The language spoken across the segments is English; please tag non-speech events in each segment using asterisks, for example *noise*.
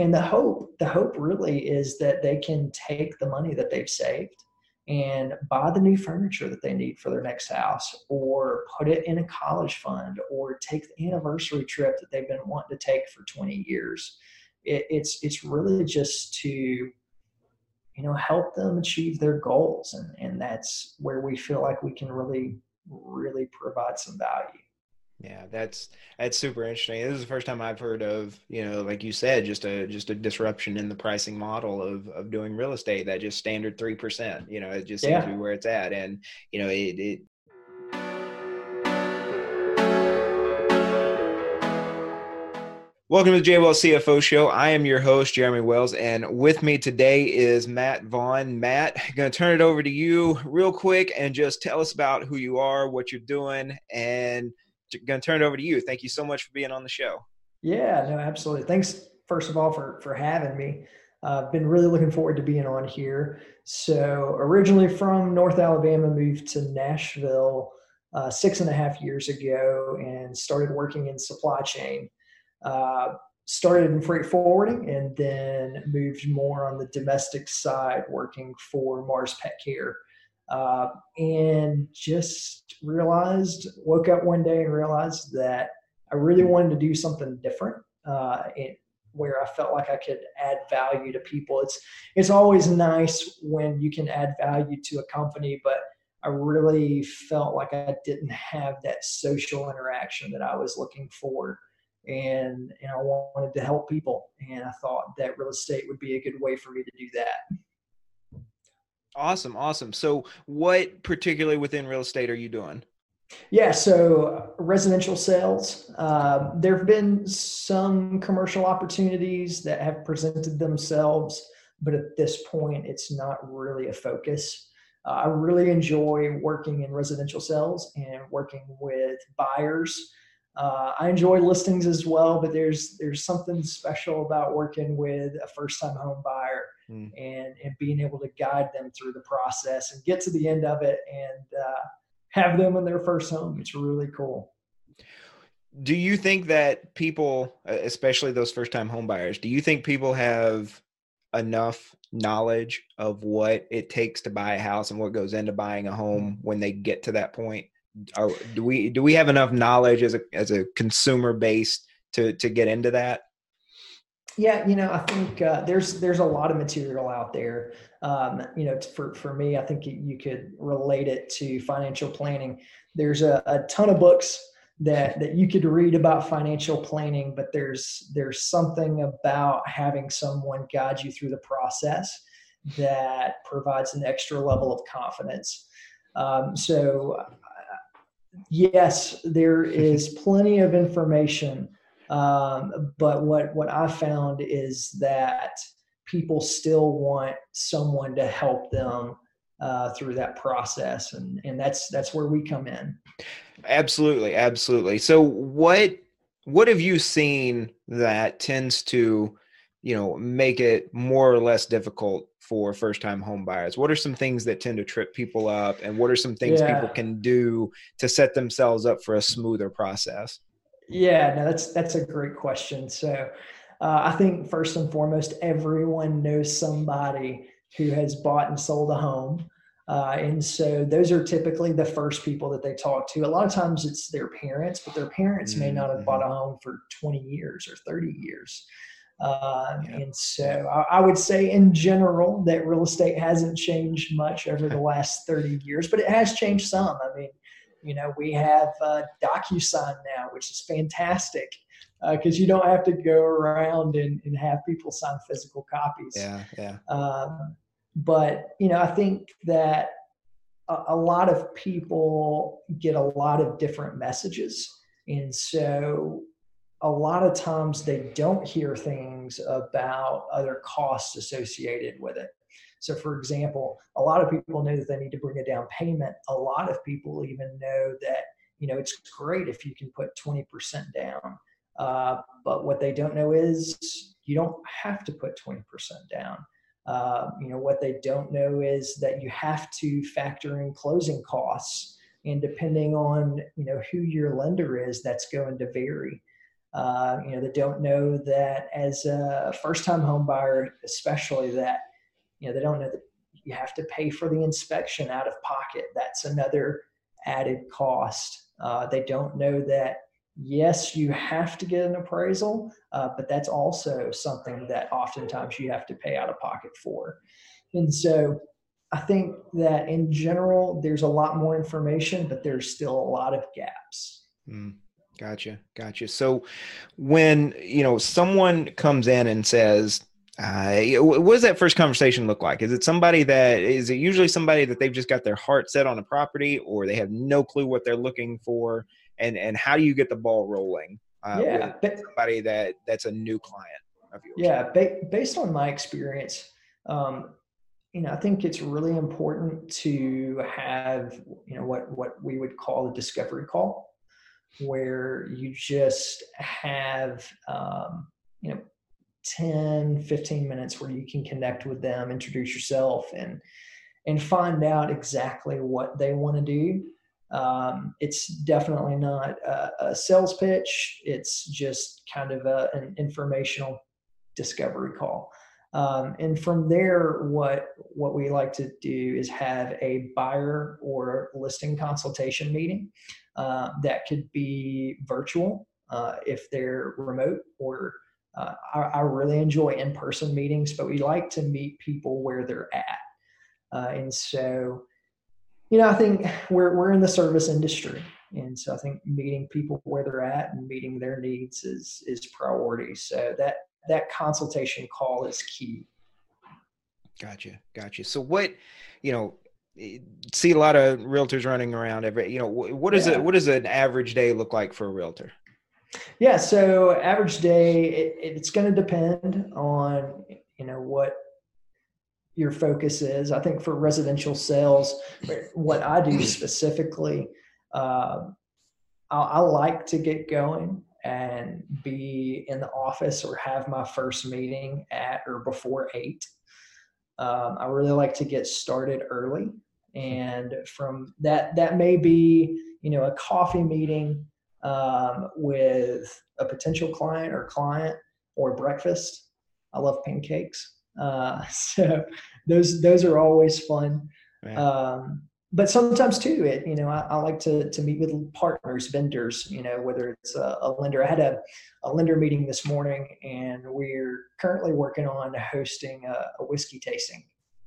and the hope, the hope really is that they can take the money that they've saved and buy the new furniture that they need for their next house or put it in a college fund or take the anniversary trip that they've been wanting to take for 20 years. It, it's it's really just to you know help them achieve their goals and and that's where we feel like we can really really provide some value yeah, that's that's super interesting. This is the first time I've heard of, you know, like you said, just a just a disruption in the pricing model of of doing real estate. That just standard three percent. You know, it just seems yeah. to be where it's at, and you know, it, it Welcome to the J Wells CFO Show. I am your host, Jeremy Wells, and with me today is Matt Vaughn. Matt, I'm going to turn it over to you real quick and just tell us about who you are, what you're doing, and going to turn it over to you. Thank you so much for being on the show. Yeah, no, absolutely. Thanks, first of all, for for having me. I've uh, been really looking forward to being on here. So, originally from North Alabama, moved to Nashville uh, six and a half years ago and started working in supply chain. Uh, started in freight forwarding and then moved more on the domestic side, working for Mars Pet Care uh, and just realized, woke up one day and realized that I really wanted to do something different. Uh, it, where I felt like I could add value to people. It's it's always nice when you can add value to a company, but I really felt like I didn't have that social interaction that I was looking for. And, and I wanted to help people. And I thought that real estate would be a good way for me to do that. Awesome, awesome. So, what particularly within real estate are you doing? Yeah, so residential sales. Uh, there have been some commercial opportunities that have presented themselves, but at this point, it's not really a focus. Uh, I really enjoy working in residential sales and working with buyers. Uh, I enjoy listings as well, but there's there's something special about working with a first time home buyer mm. and and being able to guide them through the process and get to the end of it and uh, have them in their first home. It's really cool. Do you think that people, especially those first time home buyers, do you think people have enough knowledge of what it takes to buy a house and what goes into buying a home when they get to that point? Or do we do we have enough knowledge as a as a consumer base to to get into that? Yeah, you know, I think uh, there's there's a lot of material out there. Um, you know, for for me, I think you could relate it to financial planning. There's a, a ton of books that that you could read about financial planning, but there's there's something about having someone guide you through the process that provides an extra level of confidence. Um, so, uh, yes, there is plenty of information um, but what what I found is that people still want someone to help them uh, through that process, and and that's that's where we come in. Absolutely, absolutely. So what what have you seen that tends to you know make it more or less difficult for first time home buyers what are some things that tend to trip people up and what are some things yeah. people can do to set themselves up for a smoother process yeah, no, that's that's a great question. So, uh, I think first and foremost, everyone knows somebody who has bought and sold a home. Uh, and so those are typically the first people that they talk to. A lot of times it's their parents, but their parents may not have bought a mm-hmm. home for 20 years or 30 years. Uh, yeah. And so I, I, would say, in general, that real estate hasn't changed much over the *laughs* last 30 years, but it has changed some. I mean, you know, we have uh, DocuSign now, which is fantastic because uh, you don't have to go around and, and have people sign physical copies. Yeah, yeah. Um, but you know, I think that a, a lot of people get a lot of different messages, and so a lot of times they don't hear things about other costs associated with it. So, for example, a lot of people know that they need to bring a down payment. A lot of people even know that you know it's great if you can put 20% down. Uh, but what they don't know is you don't have to put 20% down. Uh, you know what they don't know is that you have to factor in closing costs, and depending on you know who your lender is, that's going to vary. Uh, you know, they don't know that as a first-time home buyer, especially that, you know, they don't know that you have to pay for the inspection out of pocket. That's another added cost. Uh, they don't know that yes, you have to get an appraisal, uh, but that's also something that oftentimes you have to pay out of pocket for. And so I think that in general, there's a lot more information, but there's still a lot of gaps. Mm, gotcha. Gotcha. So when, you know, someone comes in and says, uh, what does that first conversation look like? Is it somebody that is it usually somebody that they've just got their heart set on a property or they have no clue what they're looking for? And, and how do you get the ball rolling? Uh, yeah, with somebody that that's a new client of yours. Yeah. Ba- based on my experience, um, you know, I think it's really important to have, you know, what, what we would call a discovery call, where you just have, um, you know, 10, 15 minutes where you can connect with them, introduce yourself and, and find out exactly what they want to do. Um, it's definitely not a, a, sales pitch. It's just kind of a, an informational discovery call. Um, and from there, what what we like to do is have a buyer or listing consultation meeting uh, that could be virtual uh, if they're remote, or uh, I, I, really enjoy in person meetings, but we like to meet people where they're at. Uh, and so, you know, I think we're we're in the service industry, and so I think meeting people where they're at and meeting their needs is is priority. So that that consultation call is key. Gotcha, gotcha. So what, you know, see a lot of realtors running around every. You know, what is yeah. it? What does an average day look like for a realtor? Yeah, so average day, it, it's going to depend on you know what your focus is. I think for residential sales, what I do specifically, uh, I, I like to get going and be in the office or have my first meeting at or before eight. Um, I really like to get started early, and from that, that may be you know a coffee meeting um, with a potential client or client or breakfast. I love pancakes, uh, *laughs* so those those are always fun. Um, but sometimes too, it you know I, I, like to to meet with partners, vendors. You know whether it's a, a, lender. I had a, a lender meeting this morning, and we're currently working on hosting a, a whiskey tasting,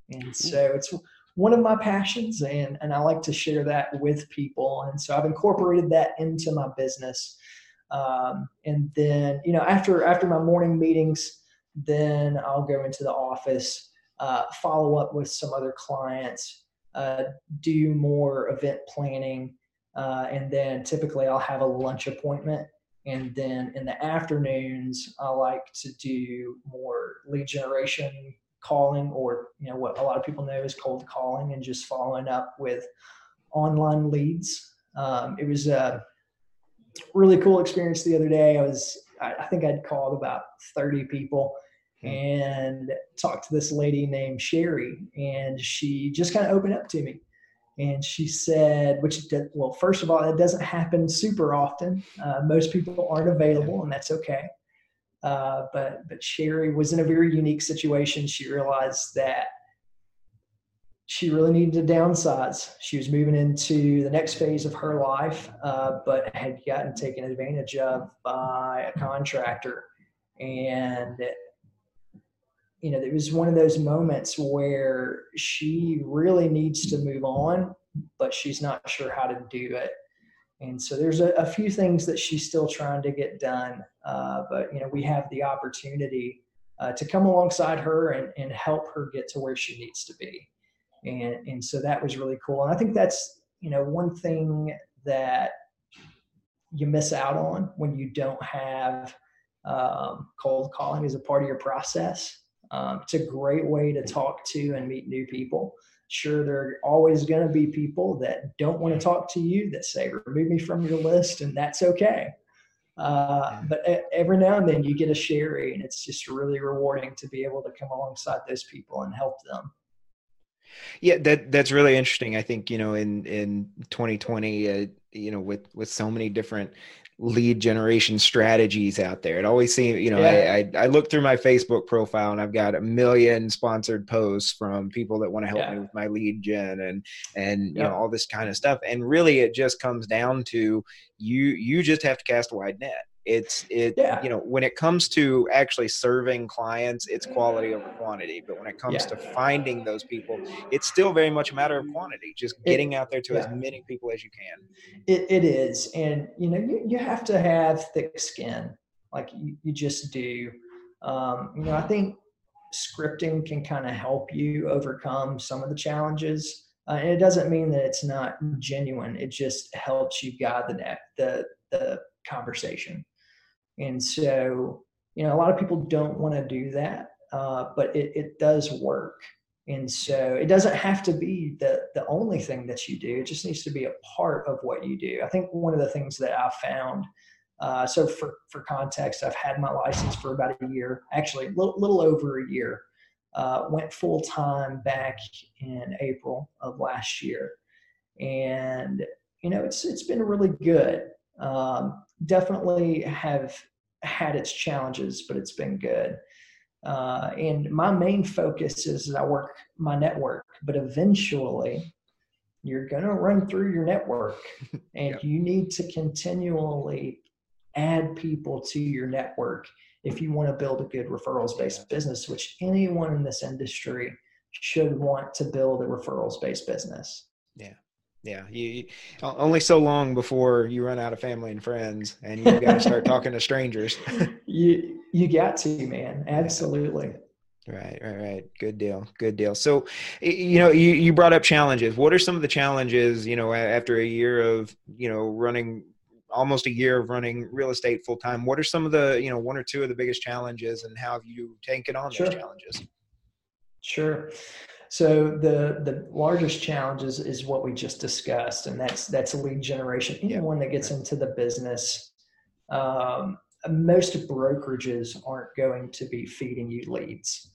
and so it's one of my passions, and and I like to share that with people, and so I've incorporated that into my business. Um, and then you know after after my morning meetings, then I'll go into the office, uh, follow up with some other clients uh, do more event planning. Uh, and then typically I'll have a lunch appointment. And then in the afternoons, I like to do more lead generation calling, or you know what a lot of people know is cold calling, and just following up with online leads. Um, it was a really cool experience the other day. I was I think I'd called about 30 people Hmm. and talked to this lady named Sherry, and she just kind of opened up to me. And she said, which, did, well, first of all, that doesn't happen super often. Uh, most people aren't available, and that's okay. Uh, but but Sherry was in a very unique situation. She realized that she really needed to downsize. She was moving into the next phase of her life, uh, but had gotten taken advantage of by a contractor. And you know, it was one of those moments where she really needs to move on, but she's not sure how to do it. And so there's a, a few things that she's still trying to get done. Uh, but, you know, we have the opportunity uh, to come alongside her and, and help her get to where she needs to be. And, and so that was really cool. And I think that's, you know, one thing that you miss out on when you don't have um, cold calling as a part of your process um, it's a great way to talk to and meet new people. Sure, there are always going to be people that don't want to talk to you that say, remove me from your list, and that's okay. Uh, but every now and then you get a Sherry, and it's just really rewarding to be able to come alongside those people and help them. Yeah, that that's really interesting. I think you know in in 2020, uh, you know with with so many different lead generation strategies out there. It always seems, you know, yeah. I, I, I look through my Facebook profile and I've got a million sponsored posts from people that want to help yeah. me with my lead gen and and you know all this kind of stuff. And really, it just comes down to you. You just have to cast a wide net. It's it yeah. you know when it comes to actually serving clients, it's quality over quantity. But when it comes yeah. to finding those people, it's still very much a matter of quantity. Just getting it, out there to yeah. as many people as you can. It, it is, and you know you, you have to have thick skin, like you, you just do. Um, you know, I think scripting can kind of help you overcome some of the challenges. Uh, and it doesn't mean that it's not genuine. It just helps you guide the the the conversation. And so, you know, a lot of people don't want to do that, uh, but it, it does work. And so it doesn't have to be the, the only thing that you do. It just needs to be a part of what you do. I think one of the things that I found, uh, so for, for context, I've had my license for about a year, actually a little, little over a year. Uh, went full time back in April of last year. And, you know, it's, it's been really good. Um, definitely have had its challenges, but it's been good. Uh, and my main focus is I work my network, but eventually you're going to run through your network *laughs* and yep. you need to continually add people to your network if you want to build a good referrals based business, which anyone in this industry should want to build a referrals based business. Yeah yeah you, only so long before you run out of family and friends and you got to start *laughs* talking to strangers. *laughs* You you got to man. Absolutely. Right right right. Good deal. Good deal. So you know you, you brought up challenges. What are some of the challenges you know after a year of you know running almost a year of running real estate full time what are some of the you know one or two of the biggest challenges and how have you taken on sure. those challenges? Sure so the the largest challenge is, is what we just discussed, and that's that's lead generation. Anyone that gets into the business, um, most brokerages aren't going to be feeding you leads,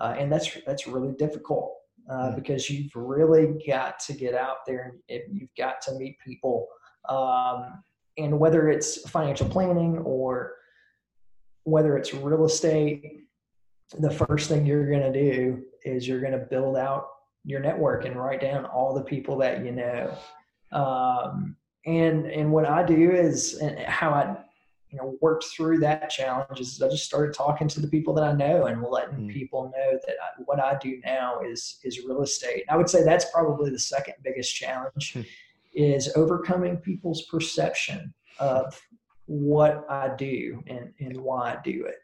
uh, and that's that's really difficult uh, because you've really got to get out there and you've got to meet people, um, and whether it's financial planning or whether it's real estate the first thing you're going to do is you're going to build out your network and write down all the people that you know. Um, and and what I do is and how I you know worked through that challenge is I just started talking to the people that I know and letting mm. people know that I, what I do now is is real estate. I would say that's probably the second biggest challenge hmm. is overcoming people's perception of what I do and, and why I do it.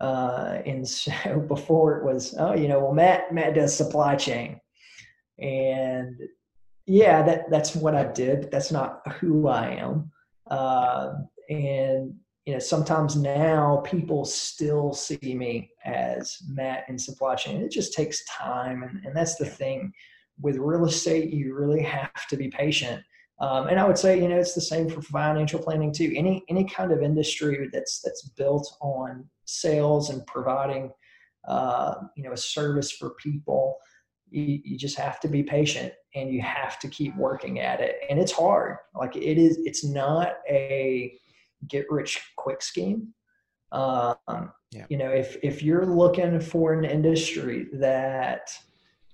Uh, and *laughs* so before it was, oh, you know, well, Matt Matt does supply chain, and yeah, that that's what I did. But that's not who I am. Uh, and you know, sometimes now people still see me as Matt in supply chain. It just takes time, and, and that's the thing with real estate. You really have to be patient. Um, and I would say, you know, it's the same for financial planning too. Any any kind of industry that's that's built on sales and providing, uh, you know, a service for people, you, you just have to be patient and you have to keep working at it. And it's hard. Like it is. It's not a get rich quick scheme. Um, yeah. You know, if if you're looking for an industry that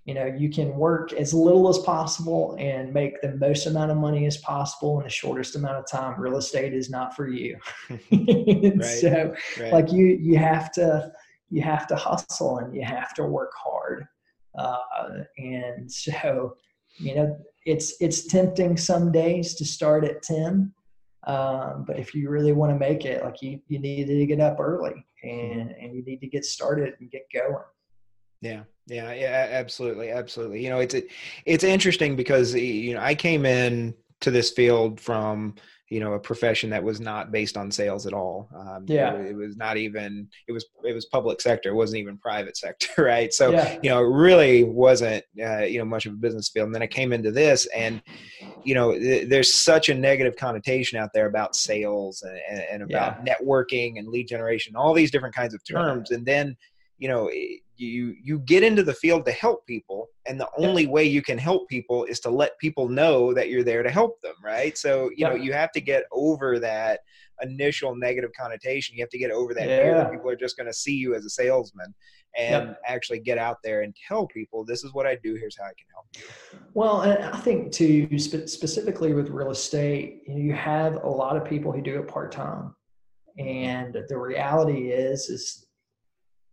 you know you can work as little as possible and make the most amount of money as possible in the shortest amount of time. Real estate is not for you. *laughs* *laughs* Right, so right. like you you have to you have to hustle and you have to work hard. Uh, and so you know it's it's tempting some days to start at 10 um, but if you really want to make it like you you need to get up early and and you need to get started and get going yeah, yeah, yeah, absolutely, absolutely. You know, it's it's interesting because you know I came in to this field from you know a profession that was not based on sales at all. Um, yeah, it, it, was not even it was it was public sector. It wasn't even private *laughs* sector, right? So yeah. you know, it really wasn't uh, you know much of a business field. And then I came into this, and you know, th- there's such a negative connotation out there about sales and, and, and about yeah. networking and lead generation, all these different kinds of terms, yeah. and then you know you you get into the field to help people and the only way you can help people is to let people know that you're there to help them right? So you know you have to get over that initial negative connotation. You have to get over that yeah. fear that people are just going to see you as a salesman and actually get out there and tell people this is what i do. Here's how i can help you. Well i think too specifically with real estate you have a lot of people who do it part-time. Mm-hmm. And the reality is is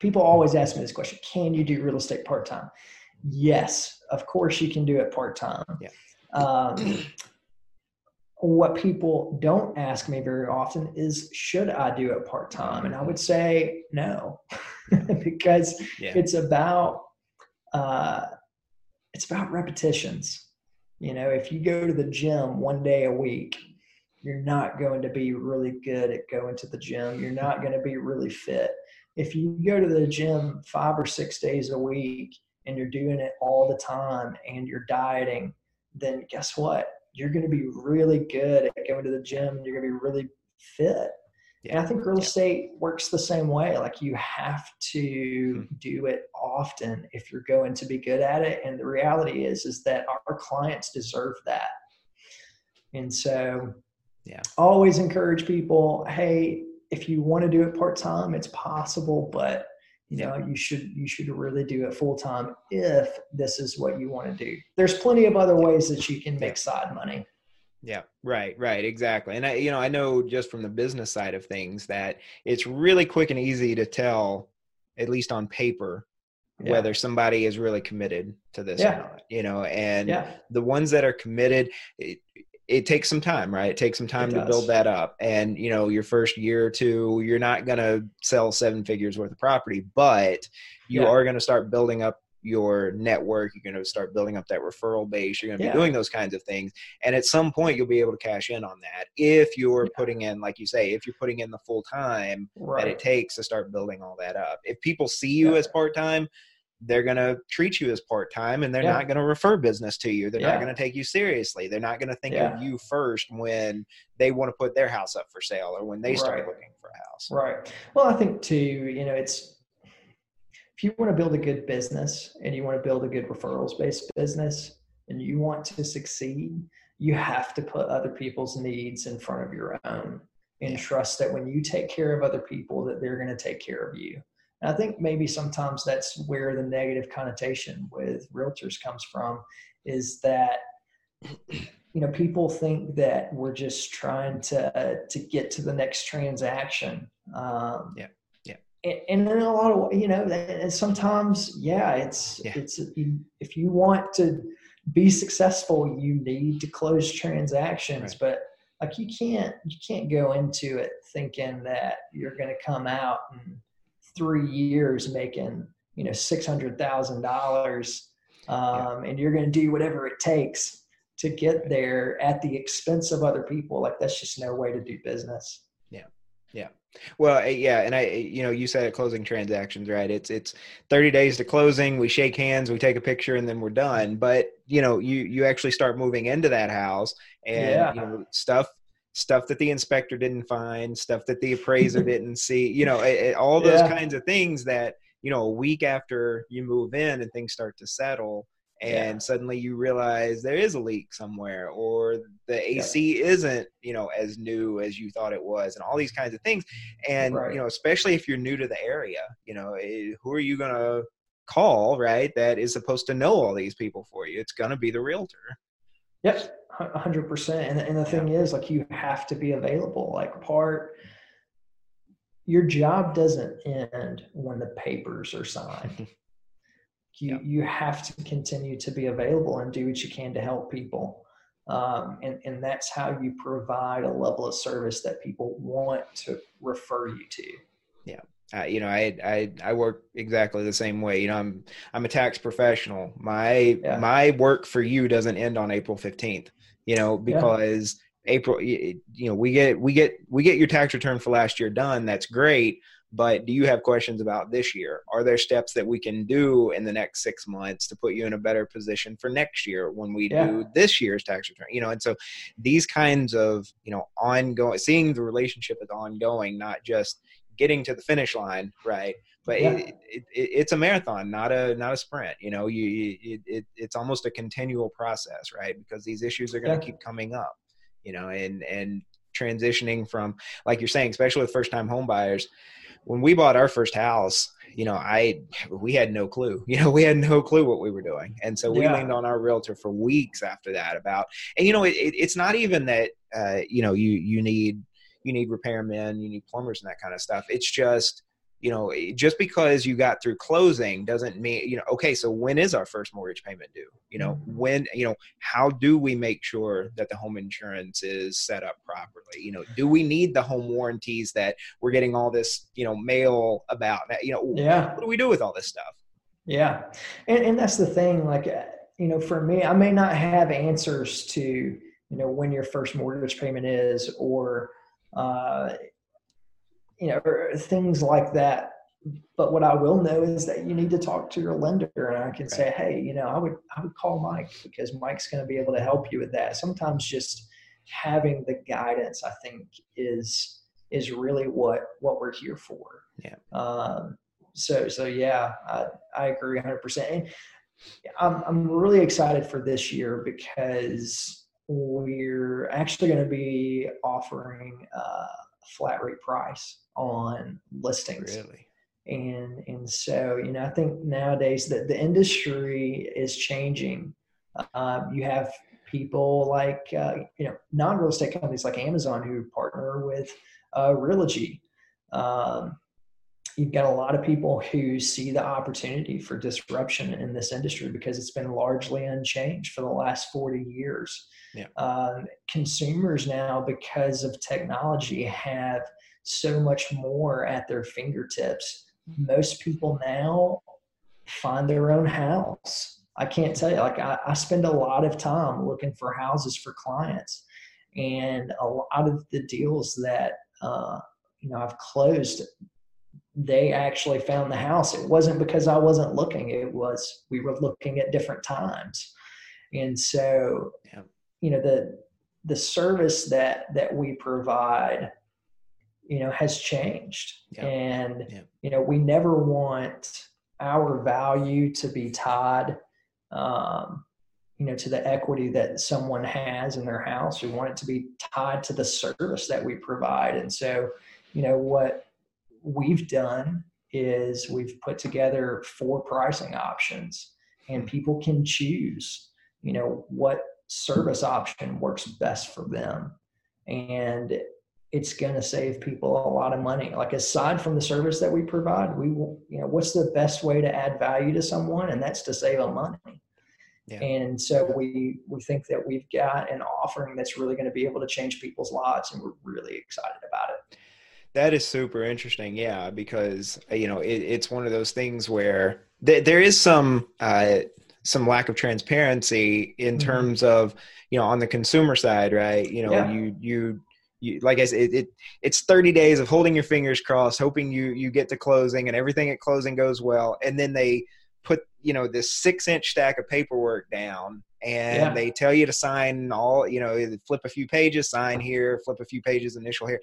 people always ask me this question can you do real estate part-time? Yes of course you can do it part-time. Yeah. um, what people don't ask me very often is should i do it part-time? And i would say no. *laughs* Because yeah. it's about uh, it's about repetitions. You know if you go to the gym one day a week you're not going to be really good at going to the gym. You're not going to be really fit if you go to the gym five or six days a week and you're doing it all the time and you're dieting, then guess what? You're going to be really good at going to the gym. You're going to be really fit. Yeah. And I think real yeah. estate works the same way. Like you have to hmm. do it often if you're going to be good at it. And the reality is, is that our clients deserve that. And so, yeah, always encourage people, hey, if you want to do it part time, it's possible, but you know you should you should really do it full time if this is what you want to do. There's plenty of other ways that you can make side money. Yeah, right, right, exactly. And I, you know, I know just from the business side of things that it's really quick and easy to tell, at least on paper, yeah. whether somebody is really committed to this yeah. or not. You know, and yeah. the ones that are committed, it, it takes some time, right? It takes some time to build that up. And, you know, your first year or two, you're not going to sell seven figures worth of property, but you yeah. are going to start building up your network. You're going to start building up that referral base. You're going to be doing those kinds of things. And at some point, you'll be able to cash in on that if you're yeah. putting in, like you say, if you're putting in the full time right. that it takes to start building all that up. If people see you as part time, they're going to treat you as part time and they're yeah. not going to refer business to you. They're yeah. not going to take you seriously. They're not going to think yeah. of you first when they want to put their house up for sale or when they start right. looking for a house. Right. Well, I think too, you know, it's if you want to build a good business and you want to build a good referrals based business and you want to succeed, you have to put other people's needs in front of your own and trust that when you take care of other people that they're going to take care of you and I think maybe sometimes that's where the negative connotation with realtors comes from is that you know people think that we're just trying to uh, to get to the next transaction. Um, yeah. Yeah. And, in a lot of you know, and sometimes yeah, it's yeah. it's if you want to be successful, you need to close transactions, right. but like you can't you can't go into it thinking that you're going to come out and three years making you know six hundred thousand um, dollars, and you're going to do whatever it takes to get there at the expense of other people. Like that's just no way to do business. Yeah, yeah. Well, eh, yeah, and I, eh, you know, you said at closing transactions, right? It's it's thirty days to closing. We shake hands, we take a picture, and then we're done. But you know, you you actually start moving into that house, and yeah. you know, stuff stuff that the inspector didn't find, stuff that the appraiser *laughs* didn't see, you know, it, it, all those yeah. kinds of things that, you know, a week after you move in and things start to settle and yeah. suddenly you realize there is a leak somewhere or the AC yeah. isn't, you know, as new as you thought it was and all these kinds of things. And, right. you know, especially if you're new to the area, you know, eh, who are you going to call, right? That is supposed to know all these people for you. It's going to be the realtor. Yep hundred percent. And and the thing is, like, you have to be available. Like, part your job doesn't end when the papers are signed. *laughs* you you have to continue to be available and do what you can to help people. Um, and and that's how you provide a level of service that people want to refer you to. Yeah. Uh, you know, I, I I work exactly the same way. You know, I'm I'm a tax professional. My yeah. my work for you doesn't end on April fifteenth you know, because yeah. April, you know, we get we get we get your tax return for last year done. That's great. But do you have questions about this year? Are there steps that we can do in the next six months to put you in a better position for next year when we yeah. do this year's tax return? You know, and so these kinds of you know ongoing, seeing the relationship as ongoing, not just getting to the finish line, right? but yeah. it, it, it, it's a marathon, not a not a sprint. You know, you it, it's almost a continual process, right? Because these issues are going to yeah. keep coming up. You know, and and transitioning from like you're saying, especially with first time home buyers. When we bought our first house, you know, I we had no clue. *laughs* You know, we had no clue what we were doing, and so we yeah. leaned on our realtor for weeks after that about. And you know, it, it's not even that uh, you know you you need you need repairmen, you need plumbers, and that kind of stuff. It's just you know, just because you got through closing doesn't mean, you know, okay, so when is our first mortgage payment due? You know, mm-hmm. when, you know, how do we make sure that the home insurance is set up properly? You know, do we need the home warranties that we're getting all this, you know, mail about? You know, yeah. what do we do with all this stuff? Yeah. And, and that's the thing, like, uh, you know, for me, I may not have answers to, you know, when your first mortgage payment is or, uh, you know, things like that. But what I will know is that you need to talk to your lender, and I can right. say, hey, you know, I would I would call Mike because Mike's going to be able to help you with that. Sometimes just having the guidance, I think, is is really what what we're here for. Yeah. Um, so so yeah, I, I agree 100. percent I'm I'm really excited for this year because we're actually going to be offering a flat rate price on listings. Really? And and so you know I think nowadays that the industry is changing. Uh, you have people like uh, you know non real estate companies like Amazon who partner with uh, Realogy. Um, you've got a lot of people who see the opportunity for disruption in this industry because it's been largely unchanged for the last 40 years. Yeah. Um, consumers now, because of technology, have so much more at their fingertips. Most people now find their own house. I can't tell you, like, I, I spend a lot of time looking for houses for clients. And a lot of the deals that, uh, you know, I've closed, they actually found the house. It wasn't because I wasn't looking, it was we were looking at different times. And so, yeah. you know, the, the service that that we provide you know has changed yeah. and yeah. you know we never want our value to be tied um, you know to the equity that someone has in their house we want it to be tied to the service that we provide and so you know what we've done is we've put together four pricing options and people can choose you know what service option works best for them and it's going to save people a lot of money. Like aside from the service that we provide, we you know what's the best way to add value to someone, and that's to save them money. Yeah. And so we we think that we've got an offering that's really going to be able to change people's lives, and we're really excited about it. That is super interesting, yeah, because you know it, it's one of those things where th- there is some uh, some lack of transparency in mm-hmm. terms of you know on the consumer side, right? You know, yeah. you you you, like I said, it, it, it's 30 days of holding your fingers crossed, hoping you you get to closing and everything at closing goes well, and then they put you know this six inch stack of paperwork down and yeah. they tell you to sign all you know flip a few pages sign here flip a few pages initial here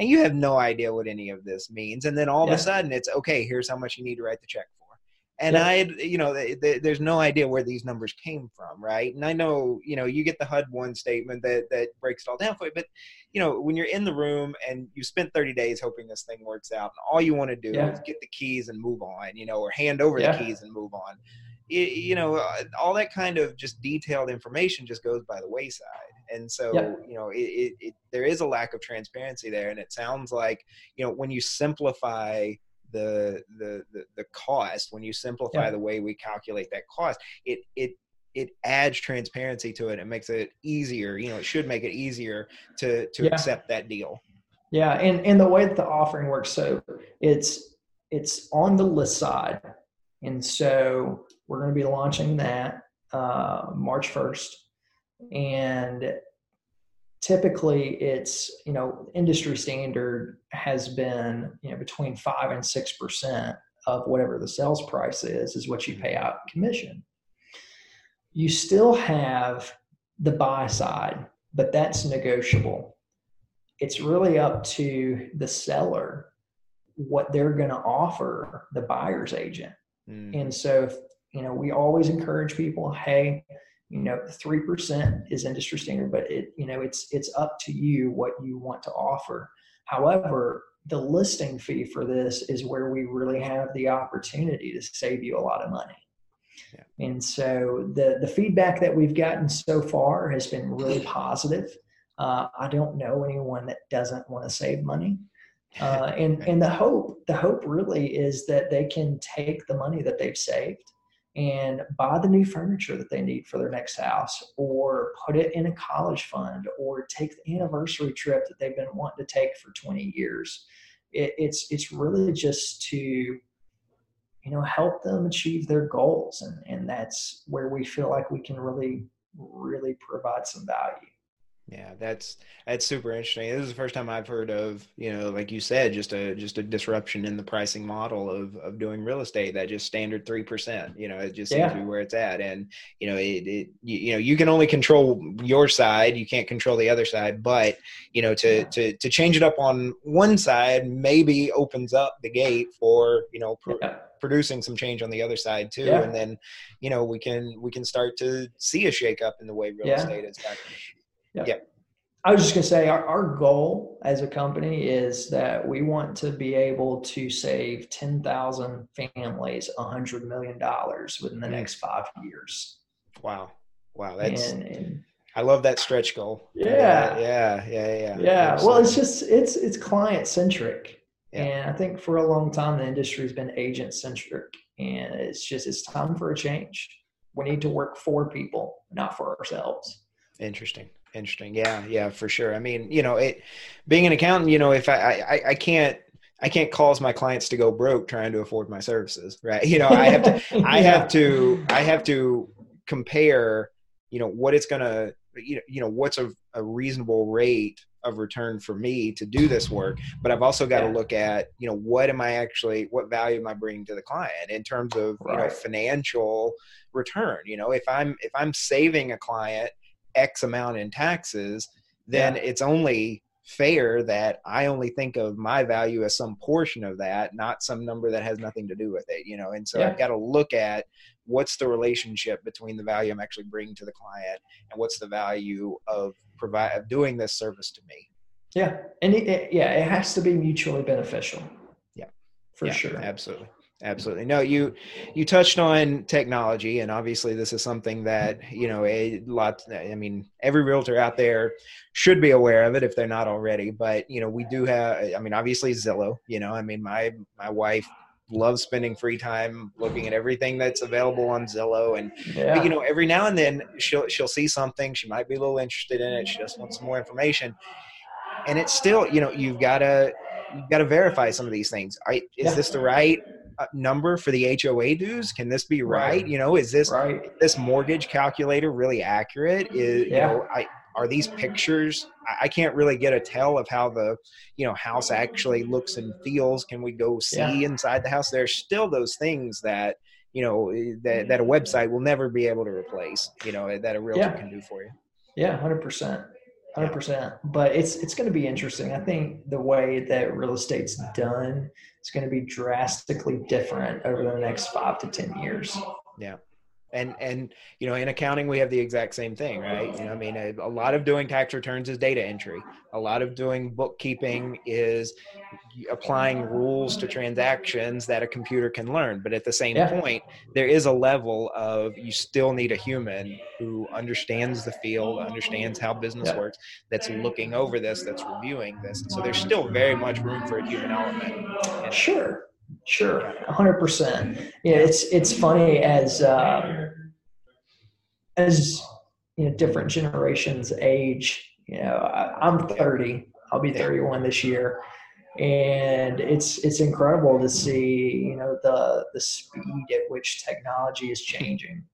and you have no idea what any of this means and then all yeah. of a sudden it's okay here's how much you need to write the check for. and yeah. I, you know, th- th- there's no idea where these numbers came from, right? And I know, you know, you get the HUD one statement that that breaks it all down for you, but you know, when you're in the room and you spent 30 days hoping this thing works out, and all you want to do yeah. is get the keys and move on, you know, or hand over the keys and move on. You, you know, uh, all that kind of just detailed information just goes by the wayside. And so you know it, it, it, there is a lack of transparency there and it sounds like you know when you simplify the the the, the cost when you simplify the way we calculate that cost it it it adds transparency to it it makes it easier you know it should make it easier to to yeah. accept that deal. Yeah and and the way that the offering works so it's it's on the list side and so we're going to be launching that uh, march 1st and typically it's you know industry standard has been you know between five and six percent of whatever the sales price is is what you pay out commission. You still have the buy side but that's negotiable. It's really up to the seller what they're going to offer the buyer's agent. Mm. And so, if, you know, we always encourage people, hey, you know, three percent is industry standard, but it, you know, it's it's up to you what you want to offer. However, the listing fee for this is where we really have the opportunity to save you a lot of money. Yeah. And so the the feedback that we've gotten so far has been really positive. Uh, I don't know anyone that doesn't want to save money. Uh, *laughs* and and the hope the hope really is that they can take the money that they've saved and buy the new furniture that they need for their next house or put it in a college fund or take the anniversary trip that they've been wanting to take for 20 years. It, it's it's really just to you know help them achieve their goals and and that's where we feel like we can really really provide some value yeah, that's that's super interesting. This is the first time I've heard of, you know, like you said, just a just a disruption in the pricing model of of doing real estate. That just standard three percent. You know, it just seems yeah. to be where it's at. And you know, it, it you, you, know you can only control your side. You can't control the other side. But you know, to to to change it up on one side maybe opens up the gate for you know. Pr- yeah producing some change on the other side too yeah. and then you know we can we can start to see a shake up in the way real yeah. estate is back yeah. yeah. I was just going to say our, our goal as a company is that we want to be able to save 10,000 families $100 million within the mm. next five years. Wow. Wow. That's, and, and, I love that stretch goal. Yeah. Yeah. Yeah. Yeah. Yeah. Well, it's just, it's, it's client centric. Yeah. And I think for a long time, the industry has been agent centric and it's just, it's time for a change. We need to work for people, not for ourselves. Interesting. Interesting. Yeah, yeah, for sure. I mean, you know, it being an accountant, you know, if I I, I can't I can't cause my clients to go broke trying to afford my services, right? *laughs* You know, I have to yeah. *laughs* I have to I have to compare, you know, what it's gonna you know, you know what's a, a reasonable rate of return for me to do this work but i've also got yeah. to look at you know what am i actually what value am i bringing to the client in terms of right. you know financial return you know if i'm if i'm saving a client X amount in taxes, then yeah. it's only fair that I only think of my value as some portion of that, not some number that has nothing to do with it, you know. And so yeah. I've got to look at what's the relationship between the value I'm actually bringing to the client and what's the value of provide of doing this service to me. Yeah, and it, it, yeah, it has to be mutually beneficial. Yeah, for yeah, sure. Absolutely. Absolutely. No, you you touched on technology, and obviously this is something that you know a lot. I mean, every realtor out there should be aware of it if they're not already. But you know, we do have. I mean, obviously Zillow. You know, I mean, my my wife loves spending free time looking at everything that's available on Zillow, and yeah. but, you know, every now and then she'll she'll see something. She might be a little interested in it. She just wants some more information, and it's still you know you've got to you've got to verify some of these things. I, is yeah. this the right number for the HOA dues? Can this be right? right. You know, is this right. this mortgage calculator really accurate? Is yeah. you know, I are these pictures I can't really get a tell of how the you know house actually looks and feels. Can we go see yeah. inside the house? There's still those things that you know eh, that, that a website will never be able to replace. You know that a realtor yeah. can do for you. Yeah, hundred percent. Hundred percent. But it's it's going to be interesting. I think the way that real estate's done is going to be drastically different over the next five to ten years. Yeah and and you know in accounting we have the exact same thing right? You know i mean a, a, lot of doing tax returns is data entry. A lot of doing bookkeeping is applying rules to transactions that a computer can learn. But at the same yeah. point there is a level of you still need a human who understands the field understands how business yeah. works that's looking over this that's reviewing this. So there's still very much room for a human element. Sure Sure, hundred percent. Yeah, it's it's funny as uh, as you know different generations age. You know, I, I'm 30. I'll be 31 this year, and it's it's incredible to see you know the the speed at which technology is changing.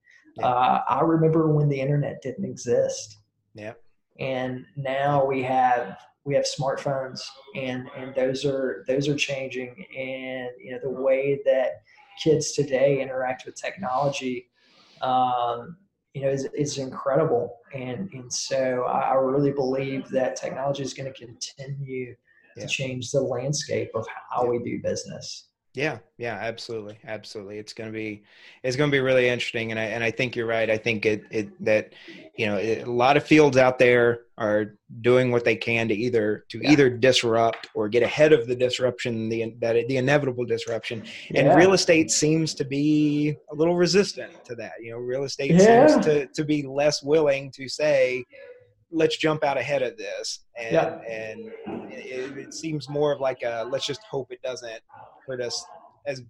Uh, I remember when the internet didn't exist. Yeah. And now we have we have smartphones and and those are those are changing and you know the way that kids today interact with technology um, you know is, is incredible and and so I really believe that technology is going to continue yeah. to change the landscape of how yeah. we do business. Yeah, yeah, absolutely, absolutely. It's going to be, it's going to be really interesting, and I and I think you're right. I think it, it that, you know, it, a lot of fields out there are doing what they can to either to yeah. either disrupt or get ahead of the disruption, the that the inevitable disruption, and real estate seems to be a little resistant to that. You know, real estate yeah. seems to to be less willing to say, let's jump out ahead of this and yeah. and it, it, seems more of like a let's just hope it doesn't hurt us as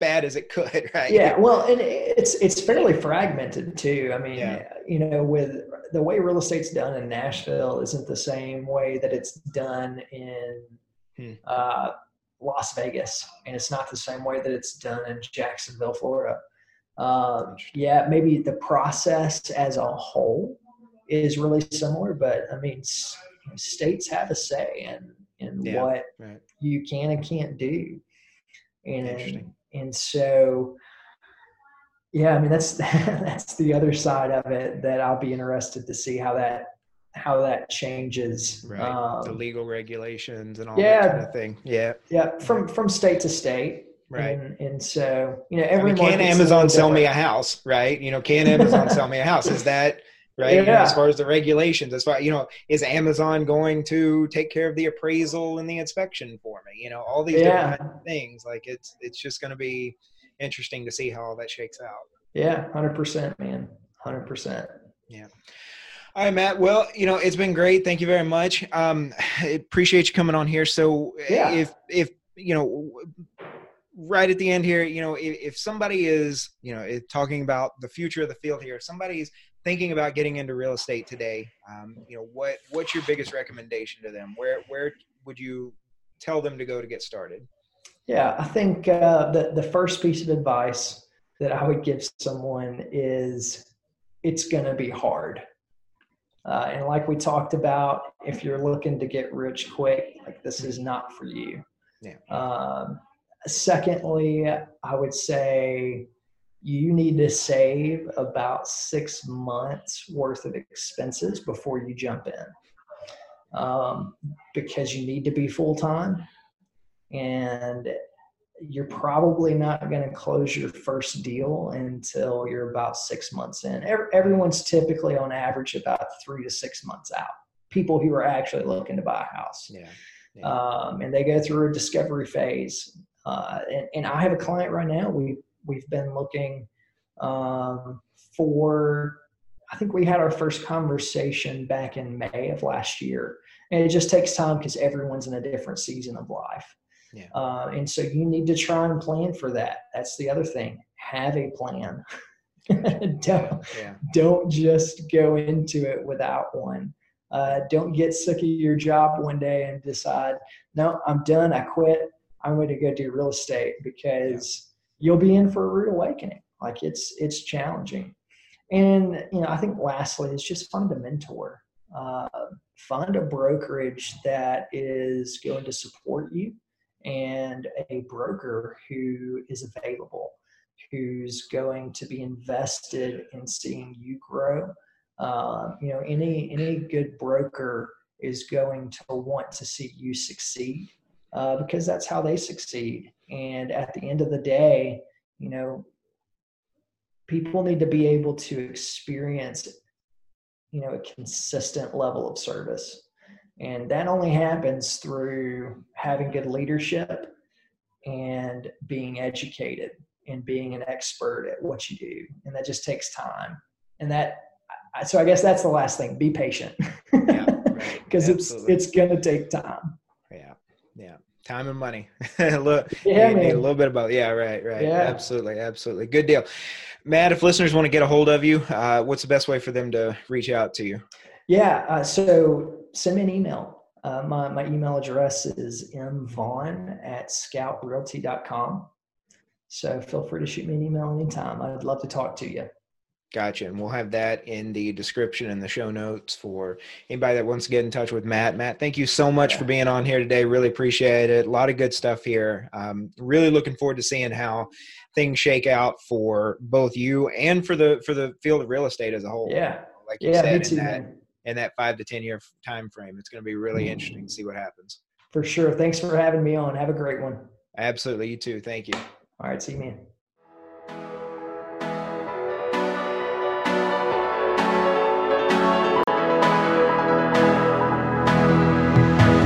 bad as it could *laughs* right yeah well and it's it's fairly fragmented too i mean yeah. you know with the way real estate's done in nashville isn't the same way that it's done in hmm. uh, las vegas and it's not the same way that it's done in jacksonville florida um, yeah maybe the process as a whole is really similar, but I mean, states have a say in in yeah, what right. you can and can't do, and and so yeah, I mean that's *laughs* that's the other side of it that I'll be interested to see how that how that changes. Right. Um, the legal regulations and all yeah, that kind of thing. Yeah. Yeah. From from state to state. Right. And, and so, you know, every I mean, can Amazon sell me a house? Right. You know, can Amazon sell me a house? Is that right? Yeah. You know, as far as the regulations, as far you know, is Amazon going to take care of the appraisal and the inspection for me? You know, all these yeah. different things. Like it's it's just going to be interesting to see how all that shakes out. Yeah, hundred percent, man, hundred percent. Yeah. All right, Matt. Well, you know, it's been great. Thank you very much. Um, I appreciate you coming on here. So, yeah. if if you know, right at the end here, you know, if, if somebody is, you know, talking about the future of the field here, if somebody's thinking about getting into real estate today, um, you know, what what's your biggest recommendation to them? Where where would you tell them to go to get started? Yeah, I think uh, the the first piece of advice that I would give someone is it's going to be hard. Uh, and like we talked about, if you're looking to get rich quick, like this is not for you. Yeah. Um, secondly, I would say you need to save about six months worth of expenses before you jump in um, because you need to be full time and you're probably not going to close your first deal until you're about six months in. Everyone's typically on average about three to six months out. People who are actually looking to buy a house. Yeah. yeah. Um, and they go through a discovery phase. Uh, and, and I have a client right now. We we've been looking um, for I think we had our first conversation back in May of last year. And it just takes time because everyone's in a different season of life. Yeah. Uh, and so you need to try and plan for that. That's the other thing. Have a plan. *laughs* don't, yeah. don't just go into it without one. Uh, don't get sick of your job one day and decide, no, I'm done. I quit. I'm going to go do real estate because. You'll be in for a rude awakening. Like it's it's challenging, and you know I think lastly it's just find a mentor, uh, find a brokerage that is going to support you, and a broker who is available, who's going to be invested in seeing you grow. Uh, you know any any good broker is going to want to see you succeed uh, because that's how they succeed. And at the end of the day, you know, people need to be able to experience you know a consistent level of service. And that only happens through having good leadership and being educated and being an expert at what you do. And that just takes time. And that so i guess that's the last thing. Be patient. Because yeah, right. *laughs* it's it's going to take time time and money *laughs* a little yeah, a little bit about yeah right right yeah. absolutely absolutely good deal Matt, if listeners want to get a hold of you, uh, what's the best way for them to reach out to you? Yeah, uh, so send me an email. Uh, my, my email address is mvaughn at scoutrealty.com. So feel free to shoot me an email anytime. I'd love to talk to you. Gotcha. And we'll have that in the description and the show notes for anybody that wants to get in touch with Matt. Matt, thank you so much yeah. for being on here today. Really appreciate it. A lot of good stuff here. Um, really looking forward to seeing how things shake out for both you and for the for the field of real estate as a whole. Yeah, like you yeah, said, in that in that five to ten year time frame, it's going to be really interesting to see what happens. For sure. Thanks for having me on. Have a great one. Absolutely. You too. Thank you. All right. See you, man.